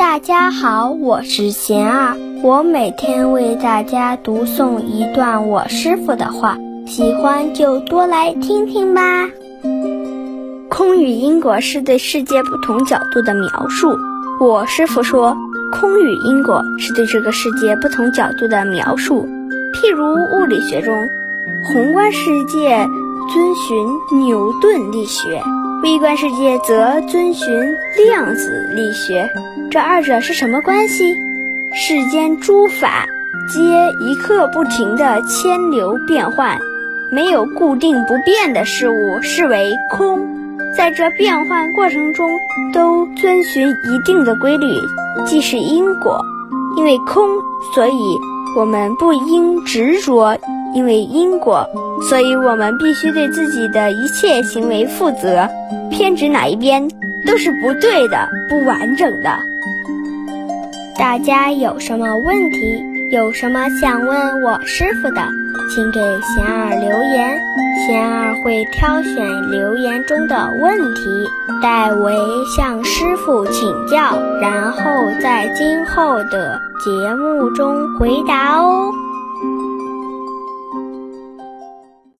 大家好，我是贤儿，我每天为大家读诵一段我师傅的话，喜欢就多来听听吧。空与因果是对世界不同角度的描述。我师傅说，空与因果是对这个世界不同角度的描述。譬如物理学中，宏观世界遵循牛顿力学，微观世界则遵循量子力学。这二者是什么关系？世间诸法皆一刻不停的迁流变换，没有固定不变的事物，视为空。在这变换过程中，都遵循一定的规律，即是因果。因为空，所以我们不应执着；因为因果，所以我们必须对自己的一切行为负责。偏执哪一边，都是不对的，不完整的。大家有什么问题，有什么想问我师傅的，请给贤儿留言，贤儿会挑选留言中的问题，代为向师傅请教，然后在今后的节目中回答哦。